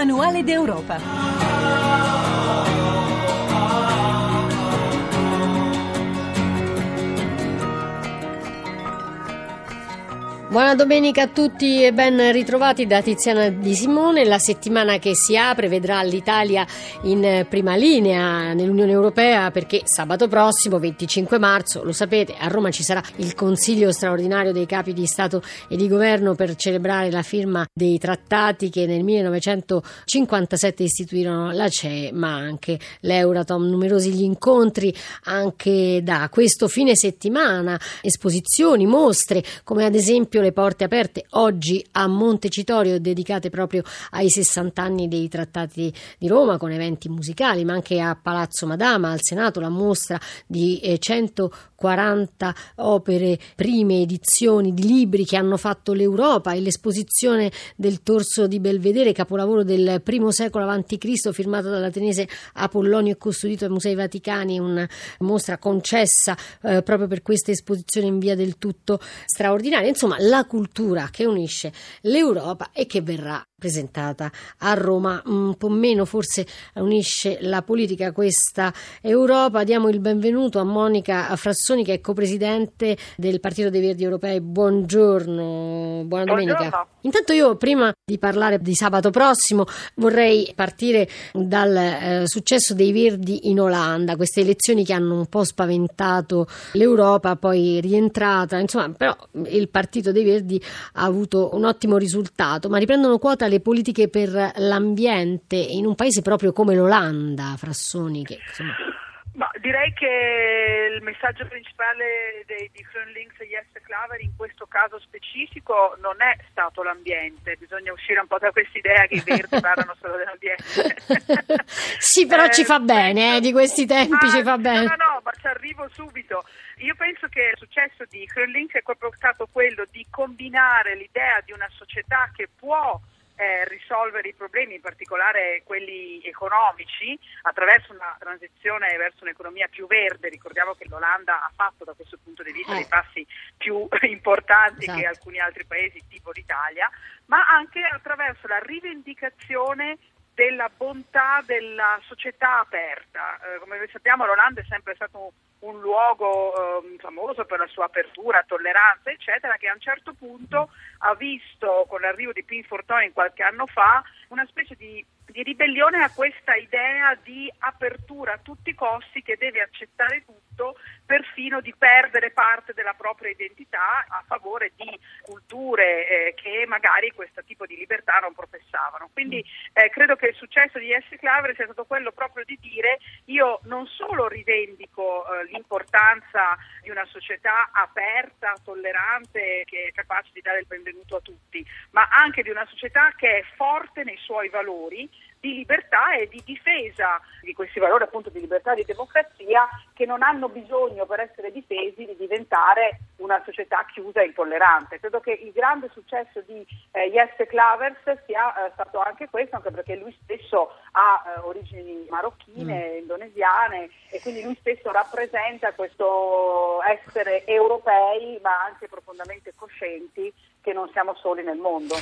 Manuale d'Europa. Buona domenica a tutti e ben ritrovati da Tiziana Di Simone. La settimana che si apre vedrà l'Italia in prima linea nell'Unione Europea perché sabato prossimo, 25 marzo, lo sapete, a Roma ci sarà il Consiglio straordinario dei capi di Stato e di Governo per celebrare la firma dei trattati che nel 1957 istituirono la CE ma anche l'Euratom. Numerosi gli incontri anche da questo fine settimana, esposizioni, mostre come ad esempio esempio le porte aperte oggi a Montecitorio dedicate proprio ai 60 anni dei trattati di Roma con eventi musicali ma anche a Palazzo Madama, al Senato la mostra di eh, 100 40 opere prime, edizioni di libri che hanno fatto l'Europa e l'esposizione del Torso di Belvedere, capolavoro del primo secolo a.C., firmato dall'atenese Apollonio e custodito ai Musei Vaticani, una mostra concessa eh, proprio per questa esposizione in via del tutto straordinaria. Insomma, la cultura che unisce l'Europa e che verrà presentata a Roma, un po' meno forse unisce la politica questa Europa. Diamo il benvenuto a Monica Frassoni che è copresidente del Partito dei Verdi Europei. Buongiorno, buona domenica. Buongiorno. Intanto io prima di parlare di sabato prossimo vorrei partire dal eh, successo dei Verdi in Olanda, queste elezioni che hanno un po' spaventato l'Europa, poi rientrata, insomma, però il Partito dei Verdi ha avuto un ottimo risultato, ma riprendono quota le politiche per l'ambiente in un paese proprio come l'Olanda, Frassoni, che insomma... Ma direi che il messaggio principale dei, di GroenLinks e Jesse Klaver in questo caso specifico non è stato l'ambiente, bisogna uscire un po' da questa idea che i verdi parlano solo dell'ambiente. sì, però eh, ci fa bene, eh, di questi tempi ah, ci fa bene. No, no, ma ci arrivo subito. Io penso che il successo di GroenLinks è proprio stato quello di combinare l'idea di una società che può eh, risolvere i problemi, in particolare quelli economici, attraverso una transizione verso un'economia più verde. Ricordiamo che l'Olanda ha fatto da questo punto di vista eh. dei passi più importanti esatto. che alcuni altri paesi, tipo l'Italia, ma anche attraverso la rivendicazione della bontà della società aperta. Eh, come sappiamo l'Olanda è sempre stato un, luogo eh, famoso per la sua apertura, tolleranza, eccetera, che a un certo punto ha visto con l'arrivo di Pin Fortuyn qualche anno fa una specie di di ribellione a questa idea di apertura a tutti i costi che deve accettare tutto, perfino di perdere parte della propria identità a favore di culture eh, che magari questo tipo di libertà non professavano. Quindi eh, credo che il successo di S. Claver sia stato quello proprio di dire io non solo rivendico eh, l'importanza di una società aperta, tollerante, che è capace di dare il benvenuto a tutti, ma anche di una società che è forte nei suoi valori di libertà e di difesa di questi valori appunto di libertà e di democrazia che non hanno bisogno per essere difesi di diventare una società chiusa e intollerante. Credo che il grande successo di eh, Jesse Clavers sia eh, stato anche questo, anche perché lui stesso ha eh, origini marocchine, mm. indonesiane e quindi lui stesso rappresenta questo essere europei ma anche profondamente coscienti che non siamo soli nel mondo.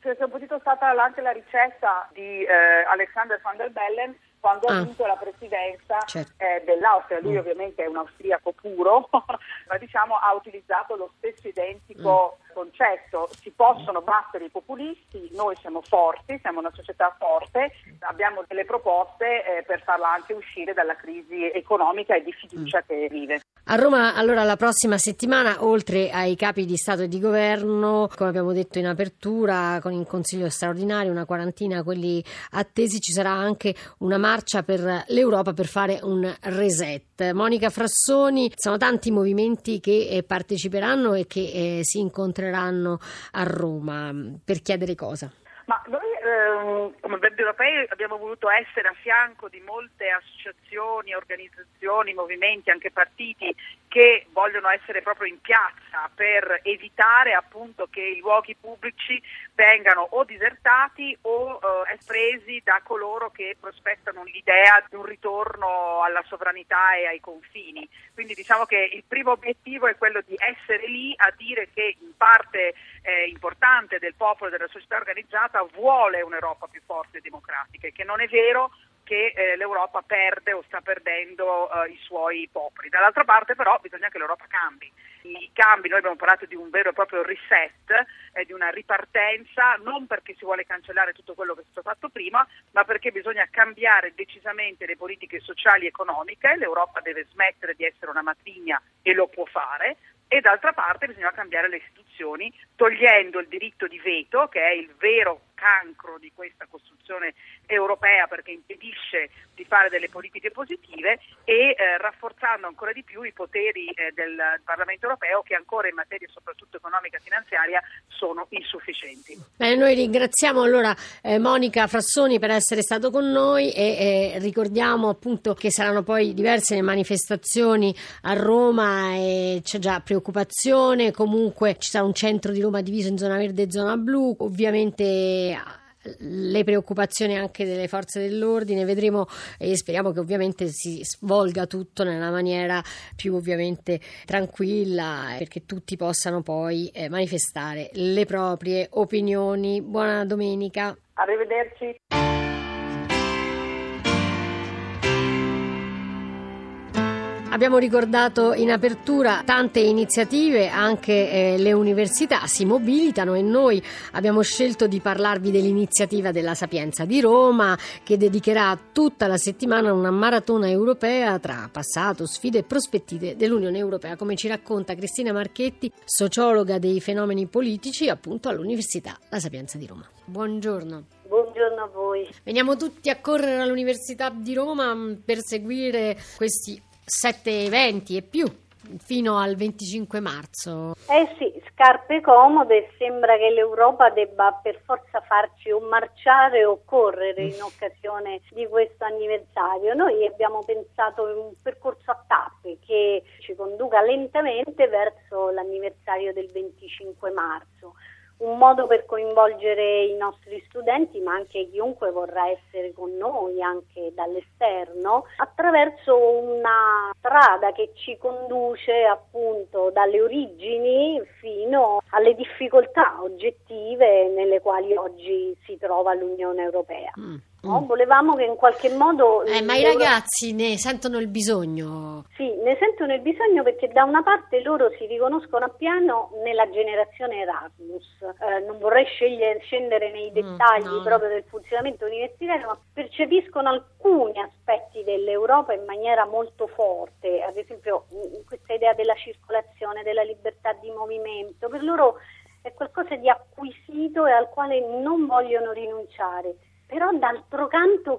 Cioè, se ho potuto stata anche la ricetta di eh, Alexander van der Bellen quando ah. ha vinto la presidenza certo. eh, dell'Austria. Lui mm. ovviamente è un austriaco puro, ma diciamo ha utilizzato lo stesso identico mm. Concetto. Si possono battere i populisti, noi siamo forti, siamo una società forte, abbiamo delle proposte eh, per farla anche uscire dalla crisi economica e di fiducia mm. che vive. A Roma, allora, la prossima settimana, oltre ai capi di Stato e di Governo, come abbiamo detto in apertura, con il Consiglio straordinario, una quarantina quelli attesi, ci sarà anche una marcia per l'Europa per fare un reset. Monica Frassoni, sono tanti movimenti che eh, parteciperanno e che eh, si incontreranno a Roma per chiedere cosa? Ma noi ehm, come Verdi Europei abbiamo voluto essere a fianco di molte associazioni, organizzazioni, movimenti, anche partiti che vogliono essere proprio in piazza per evitare appunto che i luoghi pubblici vengano o disertati o eh, espresi da coloro che prospettano l'idea di un ritorno alla sovranità e ai confini. Quindi diciamo che il primo obiettivo è quello di essere lì a dire che in parte eh, importante del popolo e della società organizzata vuole un'Europa più forte e democratica che non è vero che eh, l'Europa perde o sta perdendo eh, i suoi popoli. Dall'altra parte però bisogna che l'Europa cambi. I cambi, noi abbiamo parlato di un vero e proprio reset, eh, di una ripartenza, non perché si vuole cancellare tutto quello che è stato fatto prima, ma perché bisogna cambiare decisamente le politiche sociali e economiche, l'Europa deve smettere di essere una matrigna e lo può fare, e d'altra parte bisogna cambiare le istituzioni togliendo il diritto di veto, che è il vero cancro di questa costruzione europea perché impedisce di fare delle politiche positive e eh, rafforzando ancora di più i poteri eh, del Parlamento europeo che ancora in materia soprattutto economica e finanziaria sono insufficienti. Bene, noi ringraziamo allora eh, Monica Frassoni per essere stato con noi e ricordiamo appunto che saranno poi diverse le manifestazioni a Roma e c'è già preoccupazione, comunque ci sarà centro di Roma diviso in zona verde e zona blu, ovviamente le preoccupazioni anche delle forze dell'ordine, vedremo e speriamo che ovviamente si svolga tutto nella maniera più ovviamente tranquilla perché tutti possano poi eh, manifestare le proprie opinioni. Buona domenica. Arrivederci. Abbiamo ricordato in apertura tante iniziative, anche eh, le università si mobilitano e noi abbiamo scelto di parlarvi dell'iniziativa della Sapienza di Roma che dedicherà tutta la settimana una maratona europea tra passato, sfide e prospettive dell'Unione Europea, come ci racconta Cristina Marchetti, sociologa dei fenomeni politici appunto all'Università La Sapienza di Roma. Buongiorno. Buongiorno a voi. Veniamo tutti a correre all'Università di Roma mm, per seguire questi sette eventi e più fino al 25 marzo. Eh sì, scarpe comode, sembra che l'Europa debba per forza farci o marciare o correre in occasione di questo anniversario. Noi abbiamo pensato a un percorso a tappe che ci conduca lentamente verso l'anniversario del 25 marzo un modo per coinvolgere i nostri studenti, ma anche chiunque vorrà essere con noi, anche dall'esterno, attraverso una strada che ci conduce appunto dalle origini fino alle difficoltà oggettive nelle quali oggi si trova l'Unione Europea. Mm. No? Mm. Volevamo che in qualche modo... Eh, ma i ragazzi ne sentono il bisogno? Sì, ne sentono il bisogno perché da una parte loro si riconoscono appieno nella generazione Erasmus. Eh, non vorrei sceglie, scendere nei mm, dettagli mm, no. proprio del funzionamento universitario, ma percepiscono alcuni aspetti dell'Europa in maniera molto forte, ad esempio questa idea della circolazione, della libertà di movimento. Per loro è qualcosa di acquisito e al quale non vogliono rinunciare però d'altro canto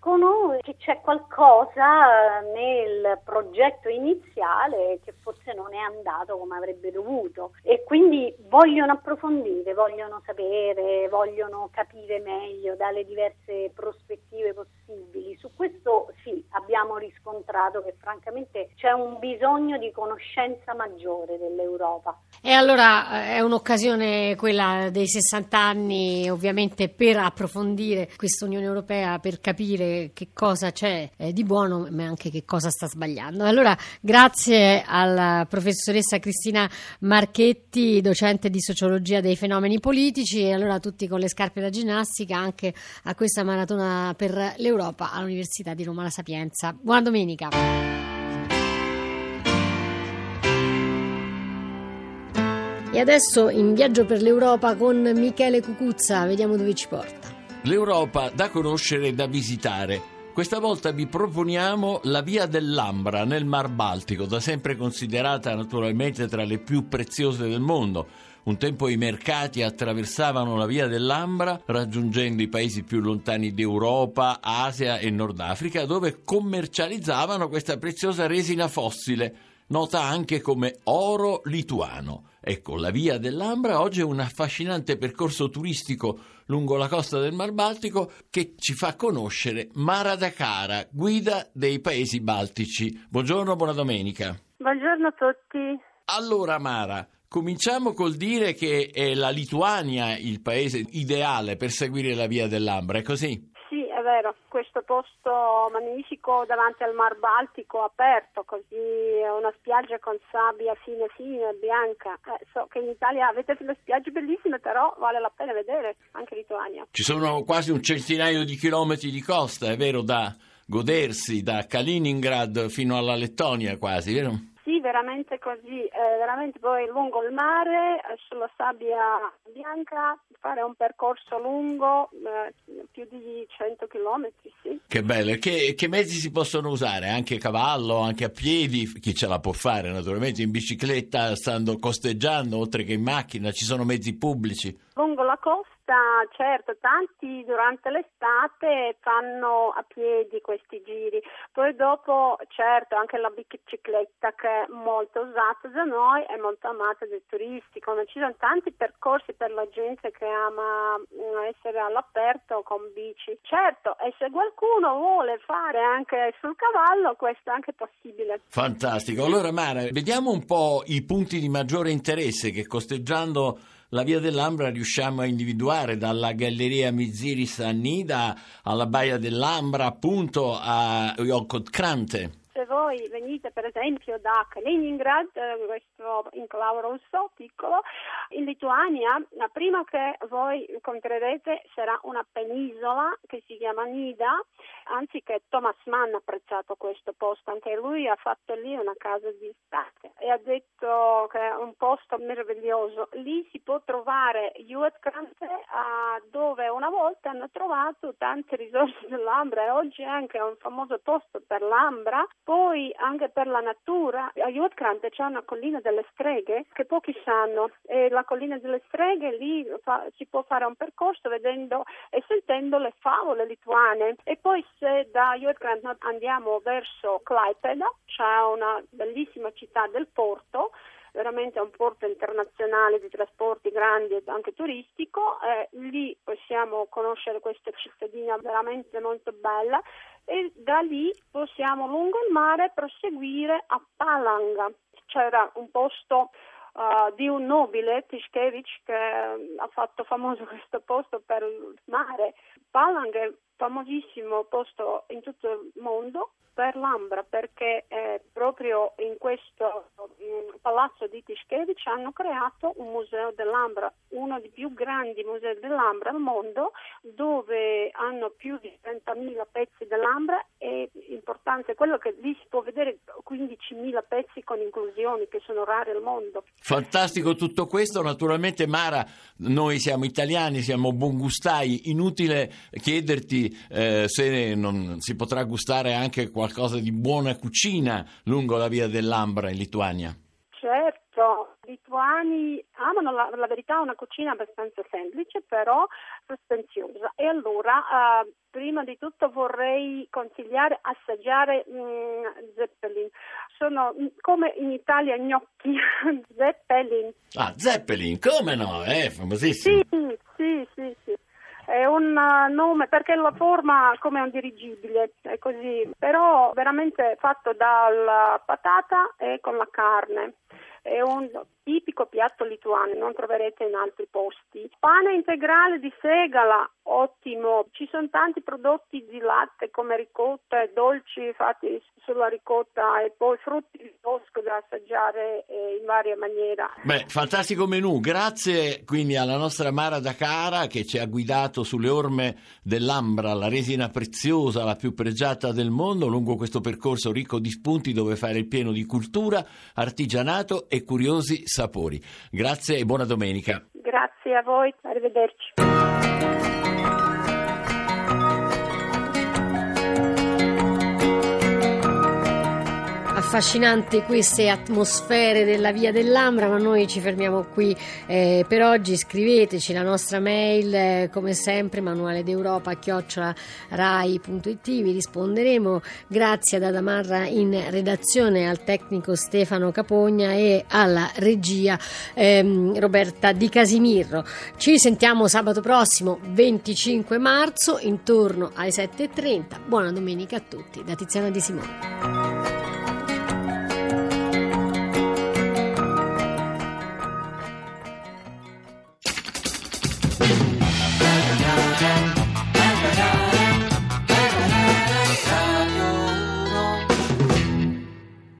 capiscono che c'è qualcosa nel progetto iniziale che forse non è andato come avrebbe dovuto e quindi vogliono approfondire, vogliono sapere, vogliono capire meglio dalle diverse prospettive possibili. Su questo sì, abbiamo riscontrato che francamente c'è un bisogno di conoscenza maggiore dell'Europa. E allora eh, è un'occasione quella dei 60 anni ovviamente per approfondire questa Unione Europea per capire che cosa c'è eh, di buono ma anche che cosa sta sbagliando. Allora grazie alla professoressa Cristina Marchetti, docente di sociologia dei fenomeni politici e allora tutti con le scarpe da ginnastica anche a questa maratona per l'Europa all'Università di Roma La Sapienza. Buona domenica. E adesso in viaggio per l'Europa con Michele Cucuzza, vediamo dove ci porta. L'Europa da conoscere e da visitare. Questa volta vi proponiamo la via dell'Ambra nel Mar Baltico, da sempre considerata naturalmente tra le più preziose del mondo. Un tempo i mercati attraversavano la via dell'Ambra raggiungendo i paesi più lontani d'Europa, Asia e Nord Africa dove commercializzavano questa preziosa resina fossile, nota anche come oro lituano. Ecco, la via dell'Ambra oggi è un affascinante percorso turistico lungo la costa del Mar Baltico che ci fa conoscere Mara Dakara, guida dei paesi baltici. Buongiorno, buona domenica. Buongiorno a tutti. Allora Mara, cominciamo col dire che è la Lituania il paese ideale per seguire la via dell'Ambra, è così? È vero, questo posto magnifico davanti al Mar Baltico aperto, così una spiaggia con sabbia fine fine, bianca. Eh, so che in Italia avete delle spiagge bellissime, però vale la pena vedere anche Lituania. Ci sono quasi un centinaio di chilometri di costa, è vero, da godersi, da Kaliningrad fino alla Lettonia quasi, vero? Sì, veramente così, eh, veramente poi lungo il mare, eh, sulla sabbia bianca, fare un percorso lungo, eh, più di 100 km, sì. Che bello, che, che, mezzi si possono usare? Anche a cavallo, anche a piedi, chi ce la può fare naturalmente, in bicicletta, stando costeggiando, oltre che in macchina, ci sono mezzi pubblici? Lungo la costa certo, tanti durante l'estate fanno a piedi questi giri, poi dopo certo anche la bicicletta che è molto usata da noi è molto amata dai turisti, come ci sono tanti percorsi per la gente che ama mm, essere all'aperto con bici. Certo, e se qualcuno vuole fare anche sul cavallo, questo è anche possibile. Fantastico. Allora Mara, vediamo un po' i punti di maggiore interesse che costeggiando la via dell'Ambra riusciamo a individuare dalla galleria Miziris a Nida alla baia dell'Ambra appunto a Jokotkrante se voi venite per esempio da Kaliningrad, eh, questo enclave russo piccolo, in Lituania, la prima che voi incontrerete sarà una penisola che si chiama Nida, anziché Thomas Mann ha apprezzato questo posto, anche lui ha fatto lì una casa di estate e ha detto che è un posto meraviglioso. Lì si può trovare Juetkrante dove una volta hanno trovato tante risorse dell'Ambra e oggi è anche un famoso posto per l'Ambra poi anche per la natura, a Jutkrante c'è una collina delle streghe che pochi sanno e la collina delle streghe lì fa, si può fare un percorso vedendo e sentendo le favole lituane. E poi se da Jutkrante andiamo verso Klaipeda c'è una bellissima città del porto veramente un porto internazionale di trasporti grandi e anche turistico, eh, lì possiamo conoscere questa cittadina veramente molto bella e da lì possiamo lungo il mare proseguire a Palanga. C'era un posto uh, di un nobile, Tischkevich, che ha fatto famoso questo posto per il mare. Palanga è famosissimo posto in tutto il mondo per l'Ambra perché eh, proprio in questo in palazzo di Tischkevich hanno creato un museo dell'Ambra, uno dei più grandi musei dell'Ambra al mondo dove hanno più di 30.000 pezzi dell'Ambra e importante quello che lì si può vedere 15.000 pezzi con inclusioni che sono rare al mondo. Fantastico tutto questo, naturalmente Mara, noi siamo italiani, siamo buongustai, inutile chiederti eh, se non si potrà gustare anche qualcosa di buona cucina lungo la via dell'Ambra in Lituania. Certo, i lituani amano la, la verità una cucina abbastanza semplice però sostanziosa e allora eh, prima di tutto vorrei consigliare assaggiare mh, mm, zeppelin. Sono mm, come in Italia gnocchi, zeppelin. Ah, zeppelin, come no? È famosissimo. Sì, sì, sì, sì è un uh, nome perché la forma come un dirigibile, è così, però veramente fatto dalla patata e con la carne. È un tipico piatto lituano, non troverete in altri posti. Pane integrale di segala, ottimo. Ci sono tanti prodotti di latte come ricotta e dolci fatti sulla ricotta e poi frutti di bosco da assaggiare eh, in varie maniere. Beh, fantastico menù. Grazie quindi alla nostra Mara Dakara che ci ha guidato sulle orme dell'Ambra, la resina preziosa, la più pregiata del mondo, lungo questo percorso ricco di spunti dove fare il pieno di cultura, artigianato e curiosi sapori. Grazie e buona domenica. Grazie a voi, arrivederci. Affascinanti queste atmosfere della Via dell'Ambra, ma noi ci fermiamo qui eh, per oggi. Scriveteci la nostra mail, eh, come sempre, manuale d'Europa rai.it. Vi risponderemo. Grazie ad Adamarra in redazione, al tecnico Stefano Capogna e alla regia ehm, Roberta Di Casimirro. Ci sentiamo sabato prossimo, 25 marzo, intorno alle 7.30. Buona domenica a tutti da Tiziana Di Simone.